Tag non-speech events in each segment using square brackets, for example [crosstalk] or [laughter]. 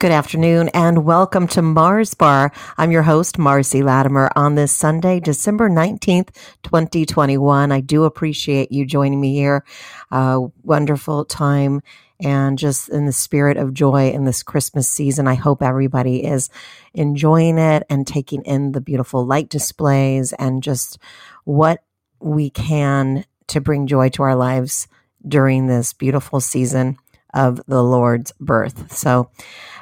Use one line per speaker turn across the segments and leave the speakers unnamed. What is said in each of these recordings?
Good afternoon and welcome to Mars Bar. I'm your host, Marcy Latimer, on this Sunday, December 19th, 2021. I do appreciate you joining me here. Uh, wonderful time and just in the spirit of joy in this Christmas season. I hope everybody is enjoying it and taking in the beautiful light displays and just what we can to bring joy to our lives during this beautiful season of the Lord's birth. So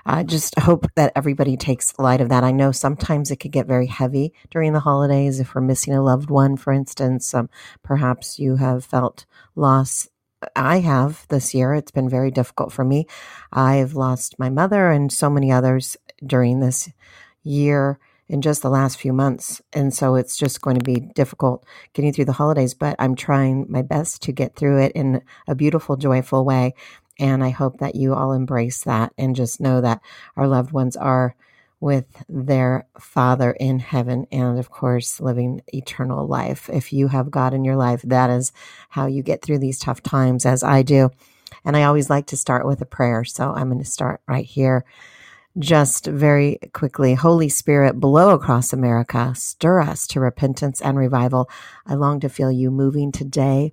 I just hope that everybody takes light of that. I know sometimes it could get very heavy during the holidays if we're missing a loved one, for instance. Um, perhaps you have felt loss. I have this year. It's been very difficult for me. I've lost my mother and so many others during this year in just the last few months. And so it's just going to be difficult getting through the holidays, but I'm trying my best to get through it in a beautiful, joyful way. And I hope that you all embrace that and just know that our loved ones are with their Father in heaven and, of course, living eternal life. If you have God in your life, that is how you get through these tough times, as I do. And I always like to start with a prayer. So I'm going to start right here. Just very quickly, Holy Spirit, blow across America, stir us to repentance and revival. I long to feel you moving today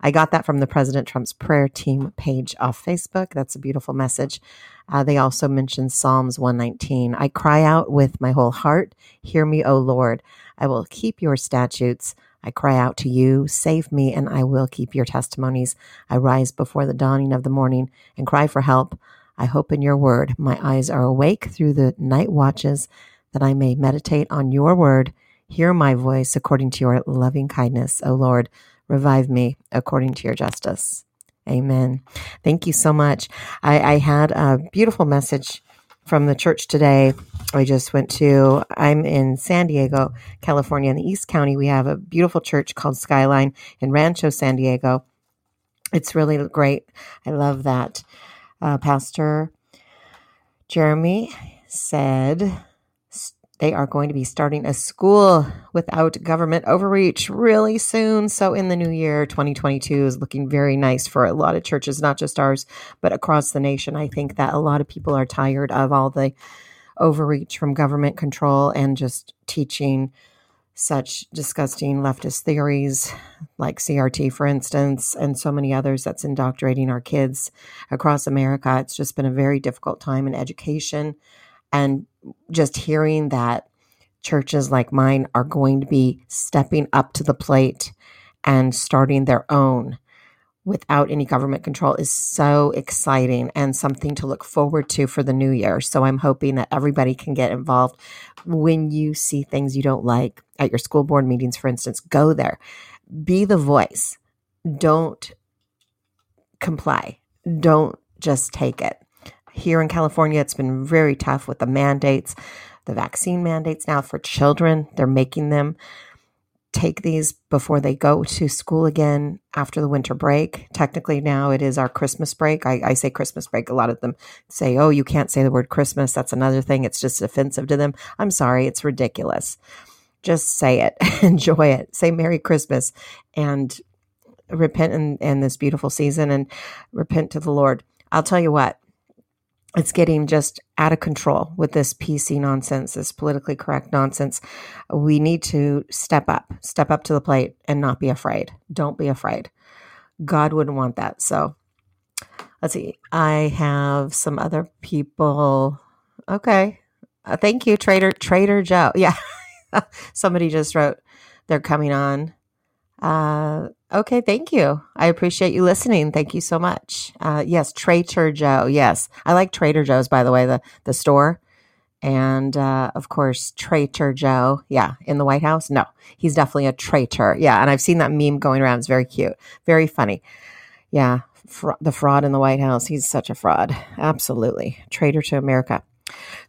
I got that from the President Trump's prayer team page off Facebook. That's a beautiful message. Uh, they also mentioned Psalms 119. I cry out with my whole heart, Hear me, O Lord. I will keep your statutes. I cry out to you, save me, and I will keep your testimonies. I rise before the dawning of the morning and cry for help. I hope in your word. My eyes are awake through the night watches that I may meditate on your word. Hear my voice according to your loving kindness, O Lord. Revive me according to your justice. Amen. Thank you so much. I, I had a beautiful message from the church today. I just went to, I'm in San Diego, California, in the East County. We have a beautiful church called Skyline in Rancho, San Diego. It's really great. I love that. Uh, Pastor Jeremy said they are going to be starting a school without government overreach really soon. So, in the new year, 2022 is looking very nice for a lot of churches, not just ours, but across the nation. I think that a lot of people are tired of all the overreach from government control and just teaching such disgusting leftist theories like CRT, for instance, and so many others that's indoctrinating our kids across America. It's just been a very difficult time in education and just hearing that churches like mine are going to be stepping up to the plate and starting their own without any government control is so exciting and something to look forward to for the new year. So I'm hoping that everybody can get involved. When you see things you don't like at your school board meetings, for instance, go there. Be the voice. Don't comply. Don't just take it. Here in California, it's been very tough with the mandates, the vaccine mandates now for children. They're making them take these before they go to school again after the winter break. Technically, now it is our Christmas break. I, I, say Christmas break. A lot of them say, oh, you can't say the word Christmas. That's another thing. It's just offensive to them. I'm sorry. It's ridiculous. Just say it, [laughs] enjoy it, say Merry Christmas, and repent in, in this beautiful season and repent to the Lord. I'll tell you what, it's getting just out of control with this PC nonsense, this politically correct nonsense. We need to step up, step up to the plate and not be afraid. Don't be afraid. God wouldn't want that. So let's see. I have some other people. Okay. Uh, thank you, Trader Trader Joe. Yeah. [laughs] Somebody just wrote they're coming on. Uh, Okay, thank you. I appreciate you listening. Thank you so much. Uh, yes, Trader Joe. Yes, I like Trader Joe's. By the way, the the store, and uh, of course Trader Joe. Yeah, in the White House. No, he's definitely a traitor. Yeah, and I've seen that meme going around. It's very cute, very funny. Yeah, the fraud in the White House. He's such a fraud. Absolutely, traitor to America.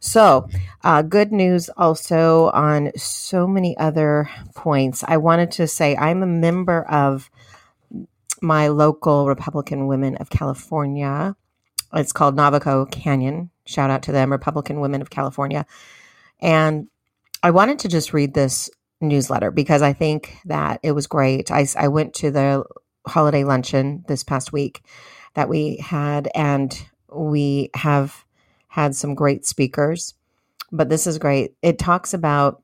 So, uh, good news also on so many other points. I wanted to say I'm a member of my local Republican Women of California. It's called Navajo Canyon. Shout out to them, Republican Women of California. And I wanted to just read this newsletter because I think that it was great. I, I went to the holiday luncheon this past week that we had, and we have had some great speakers, but this is great. It talks about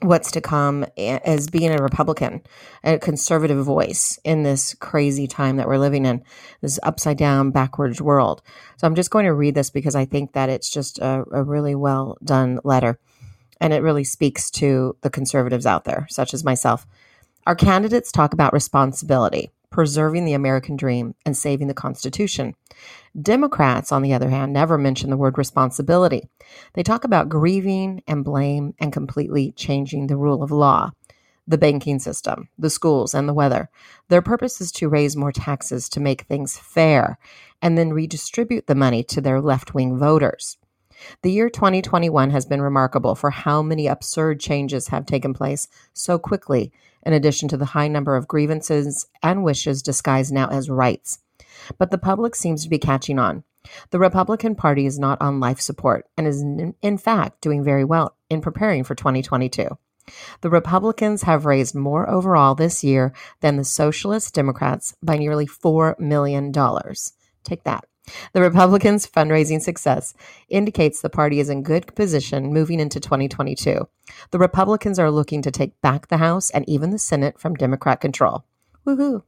what's to come as being a Republican, a conservative voice in this crazy time that we're living in, this upside down, backwards world. So I'm just going to read this because I think that it's just a, a really well done letter. And it really speaks to the conservatives out there, such as myself. Our candidates talk about responsibility, preserving the American dream, and saving the Constitution. Democrats, on the other hand, never mention the word responsibility. They talk about grieving and blame and completely changing the rule of law, the banking system, the schools, and the weather. Their purpose is to raise more taxes to make things fair and then redistribute the money to their left wing voters. The year 2021 has been remarkable for how many absurd changes have taken place so quickly, in addition to the high number of grievances and wishes disguised now as rights. But the public seems to be catching on. The Republican Party is not on life support and is, in fact, doing very well in preparing for 2022. The Republicans have raised more overall this year than the Socialist Democrats by nearly $4 million. Take that. The Republicans' fundraising success indicates the party is in good position moving into 2022. The Republicans are looking to take back the House and even the Senate from Democrat control. Woohoo!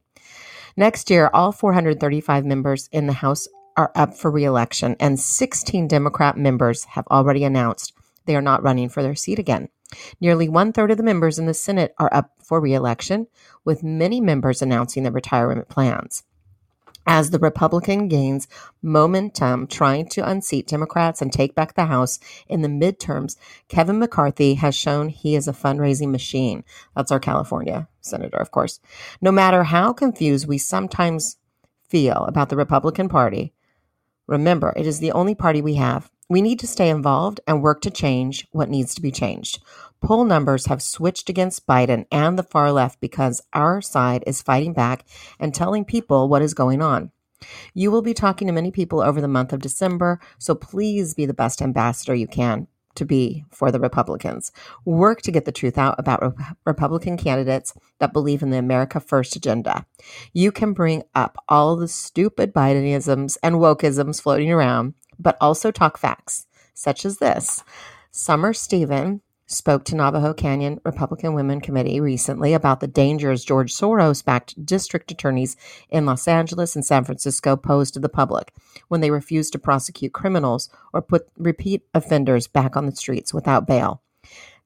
Next year, all 435 members in the House are up for reelection, and 16 Democrat members have already announced they are not running for their seat again. Nearly one third of the members in the Senate are up for reelection, with many members announcing their retirement plans as the Republican gains momentum trying to unseat Democrats and take back the House in the midterms, Kevin McCarthy has shown he is a fundraising machine. That's our California senator, of course. No matter how confused we sometimes feel about the Republican Party, remember, it is the only party we have. We need to stay involved and work to change what needs to be changed. Poll numbers have switched against Biden and the far left because our side is fighting back and telling people what is going on. You will be talking to many people over the month of December, so please be the best ambassador you can to be for the Republicans. Work to get the truth out about Re- Republican candidates that believe in the America First agenda. You can bring up all the stupid Bidenisms and wokeisms floating around, but also talk facts, such as this. Summer Stephan spoke to Navajo Canyon Republican Women Committee recently about the dangers George Soros backed district attorneys in Los Angeles and San Francisco pose to the public when they refuse to prosecute criminals or put repeat offenders back on the streets without bail.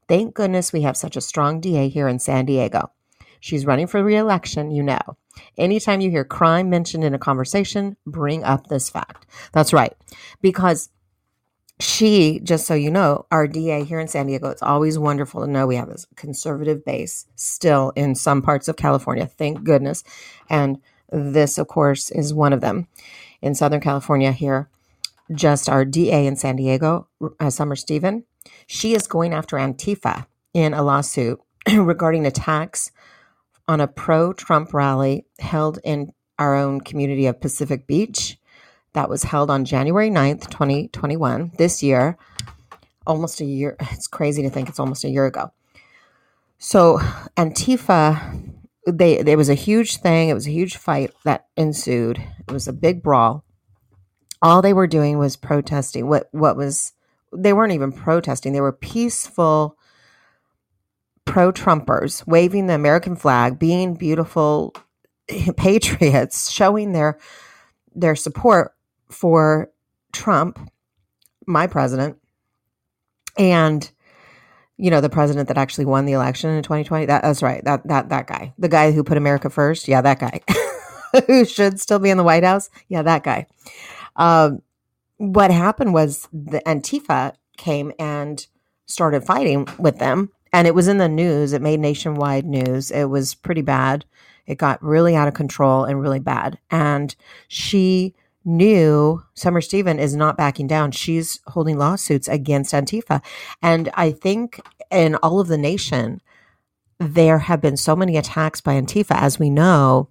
Thank goodness we have such a strong DA here in San Diego. She's running for reelection, you know. Anytime you hear crime mentioned in a conversation, bring up this fact. That's right. Because she, just so you know, our DA here in San Diego, it's always wonderful to know we have a conservative base still in some parts of California, thank goodness. And this, of course, is one of them. In Southern California, here, just our DA in San Diego, uh, Summer Stephan, she is going after Antifa in a lawsuit [clears throat] regarding attacks on a pro Trump rally held in our own community of Pacific Beach that was held on January 9th, 2021, this year, almost a year. [laughs] It's crazy to think it's almost a year ago. So, Antifa, they there was a huge thing. It was a huge fight that ensued. It was a big brawl. All they were doing was protesting. What what was they weren't even protesting. They were peaceful pro-Trumpers waving the American flag, being beautiful [laughs] patriots, showing their their support for Trump, my president, and you know the president that actually won the election in 2020. That, that's right. That that that guy, the guy who put America first. Yeah, that guy, [laughs] who should still be in the White House. Yeah, that guy. Um, what happened was the Antifa came and started fighting with them, and it was in the news. It made nationwide news. It was pretty bad. It got really out of control and really bad. And she knew Summer Stephan is not backing down. She's holding lawsuits against Antifa. And I think in all of the nation, there have been so many attacks by Antifa, as we know,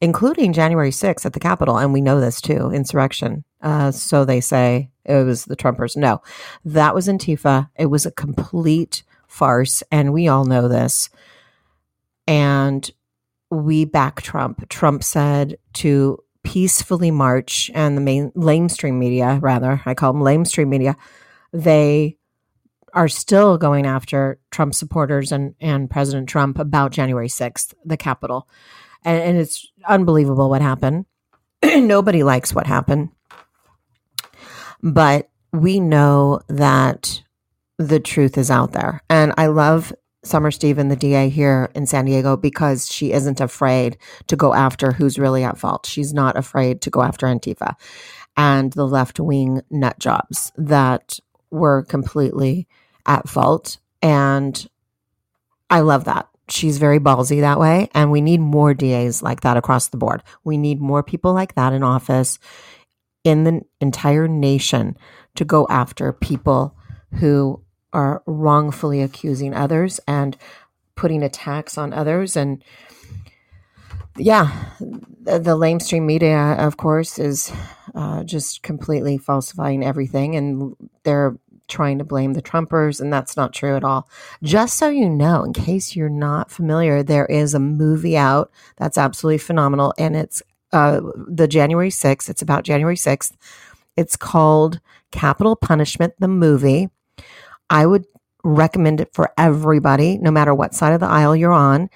including January 6th at the Capitol. And we know this too insurrection. Uh, so they say it was the Trumpers. No, that was Antifa. It was a complete farce. And we all know this. And we back Trump. Trump said to peacefully march, and the main lamestream media, rather, I call them lamestream media, they are still going after Trump supporters and, and President Trump about January 6th, the Capitol. And, and it's unbelievable what happened. [clears throat] Nobody likes what happened. But we know that the truth is out there. And I love Summer Stephan, the DA here in San Diego, because she isn't afraid to go after who's really at fault. She's not afraid to go after Antifa and the left wing nut jobs that were completely at fault. And I love that. She's very ballsy that way. And we need more DAs like that across the board. We need more people like that in office in the entire nation to go after people who are wrongfully accusing others and putting attacks on others. And yeah, the, the lamestream media, of course, is uh, just completely falsifying everything. And they're trying to blame the Trumpers, and that's not true at all. Just so you know, in case you're not familiar, there is a movie out that's absolutely phenomenal, and it's uh, the January 6th. It's about January 6th. It's called Capitol Punishment, the movie. I would recommend it for everybody, no matter what side of the aisle you're on.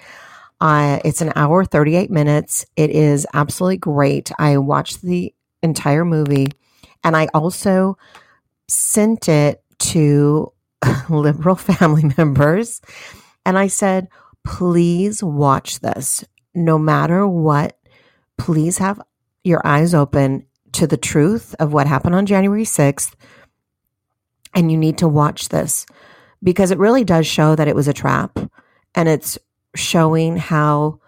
Uh, it's an hour, 38 minutes. It is absolutely great. I watched the entire movie and I also sent it to [laughs] liberal family [laughs] members. And I said, please watch this. No matter what, please have your eyes open to the truth of what happened on January 6th. And you need to watch this because it really does show that it was a trap. And it's showing how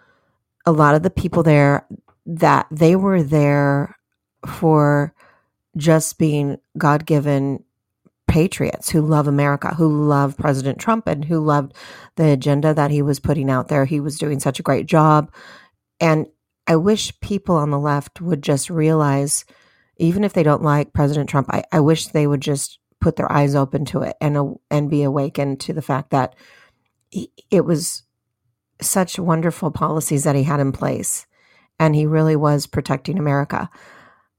a lot of the people there that they were there for just being God given patriots who love America, who love President Trump, and who loved the agenda that he was putting out there. He was doing such a great job. And I wish people on the left would just realize, even if they don't like President Trump, I, I wish they would just put their eyes open to it and and be awakened to the fact that it was such wonderful policies that he had in place, and he really was protecting America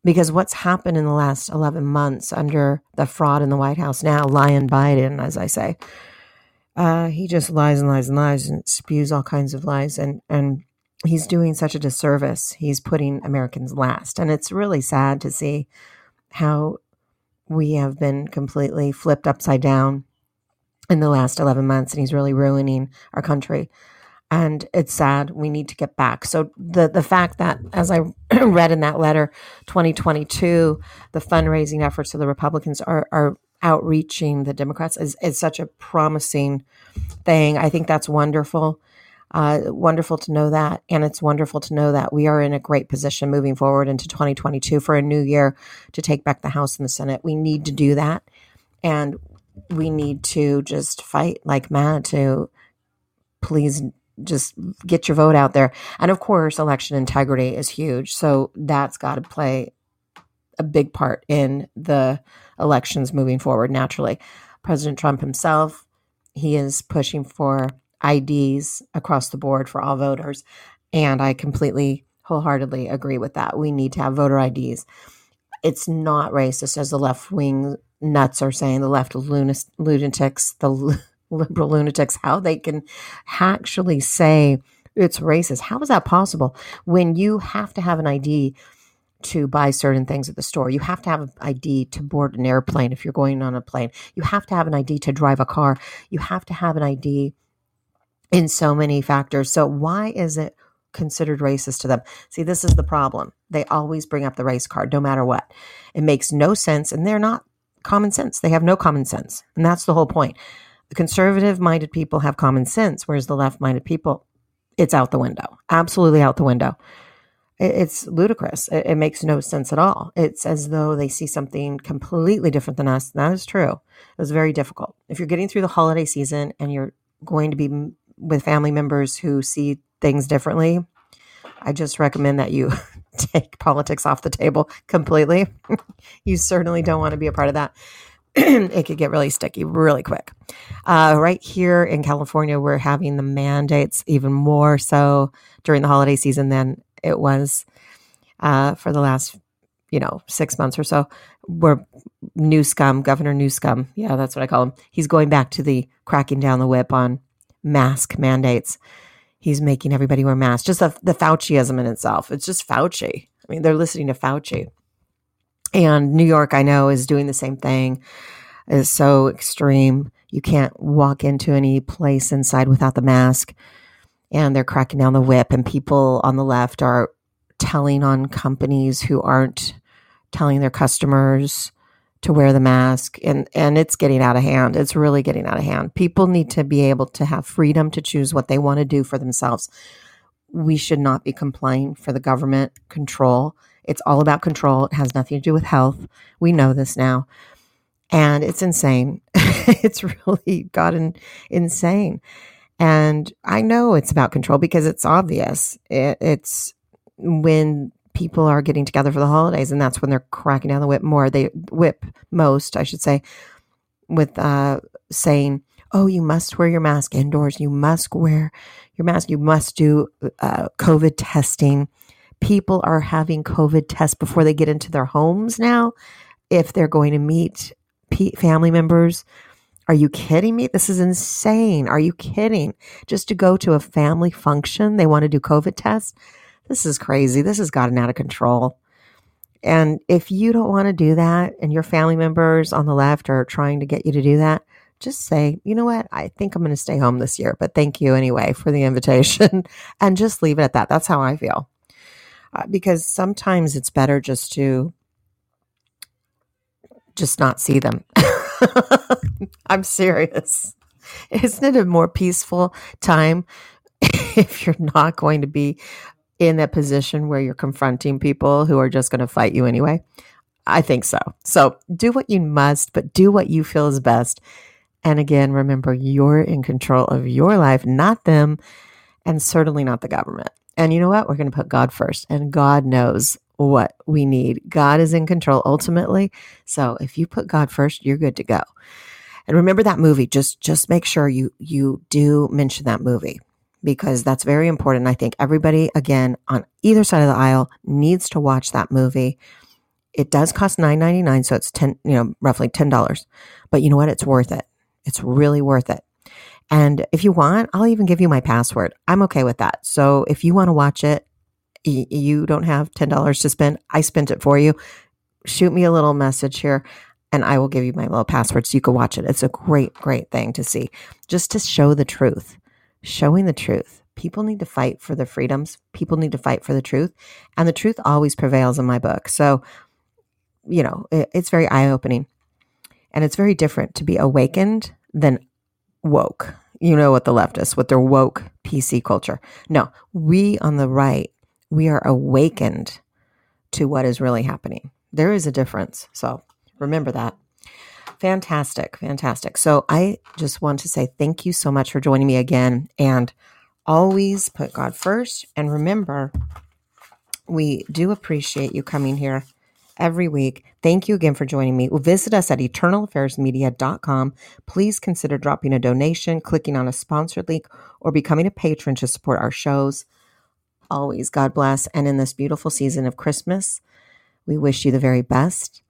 because what's happened in the last 11 months under the fraud in the White House now, Lion Biden, as I say, uh, he just lies and lies and lies and spews all kinds of lies. And, and he's doing such a disservice. He's putting Americans last. And it's really sad to see how we have been completely flipped upside down in the last 11 months. And he's really ruining our country. And it's sad. We need to get back. So the the fact that as i [clears throat] read in that letter 2022 the fundraising efforts of the republicans are are outreaching the democrats is, is such a promising thing. I think that's wonderful uh, wonderful to know that and it's wonderful to know that we are in a great position moving forward into 2022 for a new year to take back the house and the senate we need to do that and we need to just fight like mad to please just get your vote out there. And of course, election integrity is huge. So that's got to play a big part in the elections moving forward naturally. President Trump himself, he is pushing for IDs across the board for all voters. And I completely, wholeheartedly agree with that. We need to have voter IDs. It's not racist, as the left wing nuts are saying, the left lunatics, the [laughs] liberal lunatics how they can actually say it's racist. How is that possible when you have to have an ID to buy certain things at the store? You have to have an ID to board an airplane if you're going on a plane. You have to have an ID to drive a car. You have to have an ID in so many factors. So why is it considered racist to them? See, this is the problem. They always bring up the race card no matter what. It makes no sense and they're not common sense. They have no common sense. And that's the whole point. The conservative minded people have common sense, whereas the left minded people, it's out the window, absolutely out the window. It's ludicrous. It, makes no sense at all. It's as though they see something completely different than us. That is true. It was very difficult. If you're getting through the holiday season and you're going to be with family members who see things differently, I just recommend that you [laughs] take politics off the table completely. [laughs] you certainly don't want to be a part of that. [clears throat] it could get really sticky really quick. Uh, right here in California, we're having the mandates even more so during the holiday season than it was uh, for the last, you know, six months or so. Where Newsom, Governor Newsom, yeah, that's what I call him. He's going back to the cracking down the whip on mask mandates. He's making everybody wear masks. Just the, the Fauciism in itself. It's just Fauci. I mean, they're listening to Fauci. And New York, I know, is doing the same thing. Is so extreme. You can't walk into any place inside without the mask. And they're cracking down the whip, and people on the left are telling on companies who aren't telling their customers to wear the mask and and it's getting out of hand. It's really getting out of hand. People need to be able to have freedom to choose what they want to do for themselves. We should not be complying for the government control. It's all about control. It has nothing to do with health. We know this now. And it's insane. [laughs] It's really gotten insane. And i know it's about control because it's obvious. It, it's when people are getting together for the holidays, and that's when they're cracking down the whip more. They whip most, I should say, with uh, saying, "Oh, you must wear your mask indoors. You must wear your mask. You must do uh, COVID testing." People are having COVID tests before they get into their homes now. If they're going to meet family members, are you kidding me? This is insane. Are you kidding? Just to go to a family function, they want to do COVID tests this is crazy. This has gotten out of control. And if you don't want to do that and your family members on the left are trying to get you to do that, just say, you know what? I think I'm going to stay home this year, but thank you anyway for the [laughs] invitation and just leave it at that. That's how I feel. Uh, because sometimes it's better just to just not see them. [laughs] I'm serious. Isn't it a more peaceful time [laughs] if you're not going to be in a position where you're confronting people who are just going to fight you anyway? I think so. So do what you must, but do what you feel is best. And again, remember, you're in control of your life, not them, and certainly not the government. And you know what? We're going to put God first, and God knows what we need. God is in control ultimately. So if you put God first, you're good to go. And remember that movie. Just just make sure you you do mention that movie because that's very important. I think everybody, again, on either side of the aisle needs to watch that movie. It does cost nine ninety nine, so it's ten, you know, roughly ten dollars. But you know what? It's worth it. It's really worth it. And if you want, I'll even give you my password. I'm okay with that. So if you want to watch it, y- you don't have ten dollars to spend. I spent it for you. Shoot me a little message here and I will give you my little password so you can watch it. It's a great, great thing to see just to show the truth showing the truth. People need to fight for their freedoms. People need to fight for the truth. And the truth always prevails in my book. So, you know, it, it's very eye opening. And it's very different to be awakened than woke. You know what the leftists, with their woke PC culture. No, we on the right, we are awakened to what is really happening. There is a difference. So remember that. Fantastic. Fantastic. So I just want to say thank you so much for joining me again and always put God first. And remember, we do appreciate you coming here every week. Thank you again for joining me. Visit us at eternalaffairsmedia.com. Please consider dropping a donation, clicking on a sponsored link, or becoming a patron to support our shows. Always, God bless. And in this beautiful season of Christmas, we wish you the very best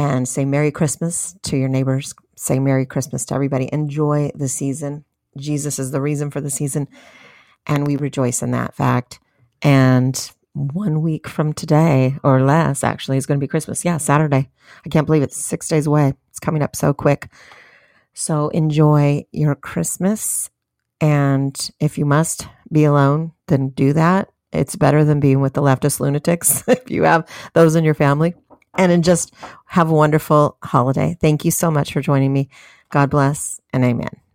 and say Merry Christmas to your neighbors. Say Merry Christmas to everybody. Enjoy the season. Jesus is the reason for the season. And we rejoice in that fact. And one week from today or less, actually, is going to be Christmas. Yeah, Saturday. I can't believe it's six days away. It's coming up so quick. So enjoy your Christmas. And if you must be alone, then do that. It's better than being with the leftist lunatics [laughs] if you have those in your family and just have a wonderful holiday. Thank you so much for joining me. God bless and amen.